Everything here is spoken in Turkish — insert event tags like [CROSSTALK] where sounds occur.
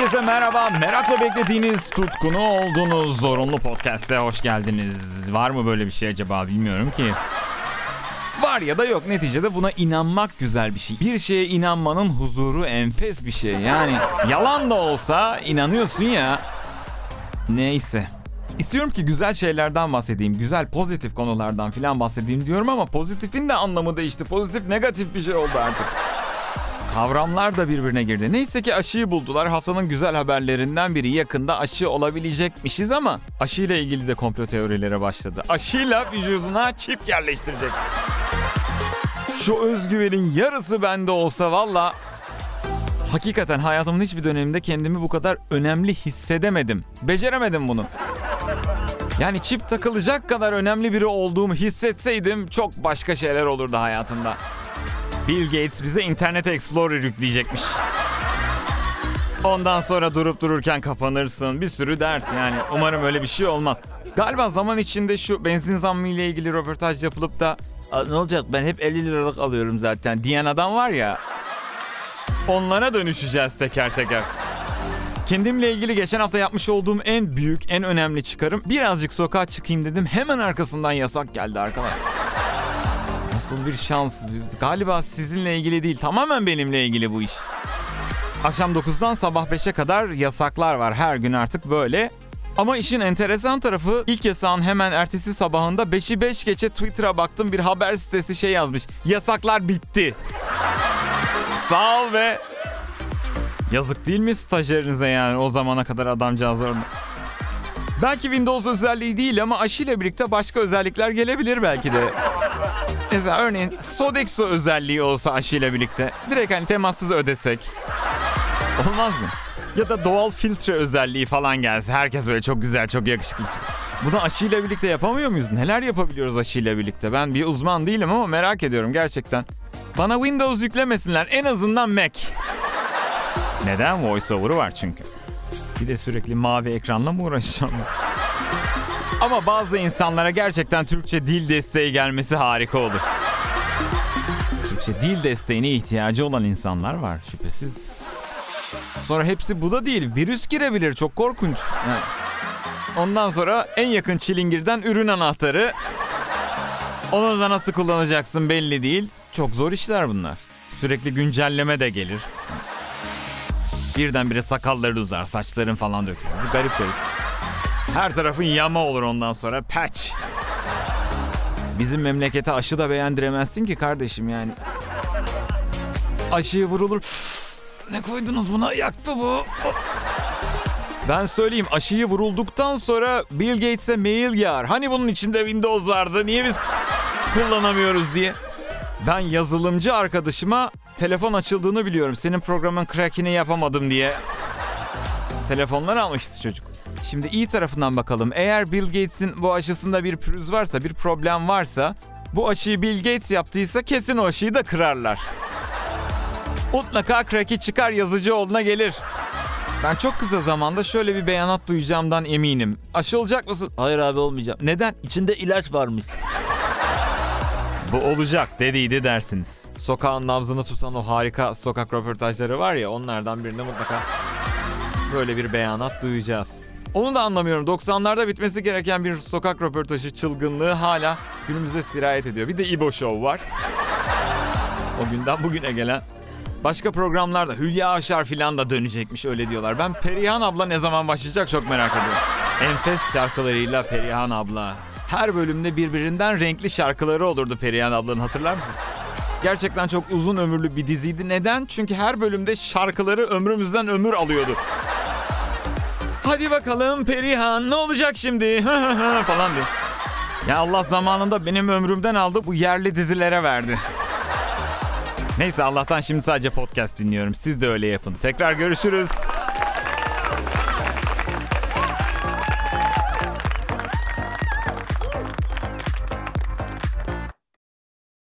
Herkese merhaba. Merakla beklediğiniz, tutkunu olduğunuz zorunlu podcast'e hoş geldiniz. Var mı böyle bir şey acaba bilmiyorum ki. Var ya da yok neticede buna inanmak güzel bir şey. Bir şeye inanmanın huzuru enfes bir şey. Yani yalan da olsa inanıyorsun ya. Neyse. İstiyorum ki güzel şeylerden bahsedeyim. Güzel pozitif konulardan filan bahsedeyim diyorum ama pozitifin de anlamı değişti. Pozitif negatif bir şey oldu artık. Kavramlar da birbirine girdi. Neyse ki aşıyı buldular. Haftanın güzel haberlerinden biri yakında aşı olabilecekmişiz ama aşıyla ilgili de komplo teorileri başladı. Aşıyla vücuduna çip yerleştirecek. Şu özgüvenin yarısı bende olsa valla hakikaten hayatımın hiçbir döneminde kendimi bu kadar önemli hissedemedim. Beceremedim bunu. Yani çip takılacak kadar önemli biri olduğumu hissetseydim çok başka şeyler olurdu hayatımda. Bill Gates bize Internet Explorer yükleyecekmiş. Ondan sonra durup dururken kapanırsın. Bir sürü dert yani. Umarım öyle bir şey olmaz. Galiba zaman içinde şu benzin zammı ile ilgili röportaj yapılıp da "Aa, ne olacak ben hep 50 liralık alıyorum zaten diyen adam var ya. Onlara dönüşeceğiz teker teker. Kendimle ilgili geçen hafta yapmış olduğum en büyük, en önemli çıkarım birazcık sokağa çıkayım dedim. Hemen arkasından yasak geldi arkadaşlar. Nasıl bir şans. Galiba sizinle ilgili değil. Tamamen benimle ilgili bu iş. Akşam 9'dan sabah 5'e kadar yasaklar var. Her gün artık böyle. Ama işin enteresan tarafı ilk yasağın hemen ertesi sabahında 5'i 5 geçe Twitter'a baktım bir haber sitesi şey yazmış. Yasaklar bitti. Sağ ol ve yazık değil mi stajyerinize yani o zamana kadar adamcağız orada. Belki Windows özelliği değil ama aşıyla birlikte başka özellikler gelebilir belki de. Mesela örneğin Sodexo özelliği olsa aşıyla birlikte. Direkt hani temassız ödesek. Olmaz mı? Ya da doğal filtre özelliği falan gelse. Herkes böyle çok güzel, çok yakışıklı çık- Bunu aşıyla birlikte yapamıyor muyuz? Neler yapabiliyoruz aşıyla birlikte? Ben bir uzman değilim ama merak ediyorum gerçekten. Bana Windows yüklemesinler. En azından Mac. Neden? VoiceOver'ı var çünkü. Bir de sürekli mavi ekranla mı uğraşacağım? Ama bazı insanlara gerçekten Türkçe dil desteği gelmesi harika olur. Türkçe dil desteğine ihtiyacı olan insanlar var şüphesiz. Sonra hepsi bu da değil. Virüs girebilir. Çok korkunç. Yani ondan sonra en yakın çilingirden ürün anahtarı. Onu da nasıl kullanacaksın belli değil. Çok zor işler bunlar. Sürekli güncelleme de gelir. Birdenbire sakalları uzar, saçların falan dökülür. Garip garip. Her tarafın yama olur ondan sonra. Patch. Bizim memlekete aşı da beğendiremezsin ki kardeşim yani. Aşıyı vurulur. ne koydunuz buna? Yaktı bu. Ben söyleyeyim aşıyı vurulduktan sonra Bill Gates'e mail yağar. Hani bunun içinde Windows vardı niye biz kullanamıyoruz diye. Ben yazılımcı arkadaşıma telefon açıldığını biliyorum. Senin programın crack'ini yapamadım diye. Telefonlar almıştı çocuk. Şimdi iyi tarafından bakalım. Eğer Bill Gates'in bu aşısında bir pürüz varsa, bir problem varsa bu aşıyı Bill Gates yaptıysa kesin o aşıyı da kırarlar. Mutlaka crack'i çıkar yazıcıoğluna gelir. Ben çok kısa zamanda şöyle bir beyanat duyacağımdan eminim. Aşı olacak mısın? Hayır abi olmayacağım. Neden? İçinde ilaç varmış. Bu olacak dediydi dersiniz. Sokağın nabzını tutan o harika sokak röportajları var ya onlardan birinde mutlaka böyle bir beyanat duyacağız. Onu da anlamıyorum. 90'larda bitmesi gereken bir sokak röportajı çılgınlığı hala günümüze sirayet ediyor. Bir de İbo Show var. O günden bugüne gelen. Başka programlarda Hülya Aşar filan da dönecekmiş öyle diyorlar. Ben Perihan abla ne zaman başlayacak çok merak ediyorum. Enfes şarkılarıyla Perihan abla. Her bölümde birbirinden renkli şarkıları olurdu Perihan ablanın hatırlar mısın? Gerçekten çok uzun ömürlü bir diziydi. Neden? Çünkü her bölümde şarkıları ömrümüzden ömür alıyordu. Hadi bakalım Perihan ne olacak şimdi [LAUGHS] falan diye. Ya Allah zamanında benim ömrümden aldı bu yerli dizilere verdi. Neyse Allah'tan şimdi sadece podcast dinliyorum. Siz de öyle yapın. Tekrar görüşürüz.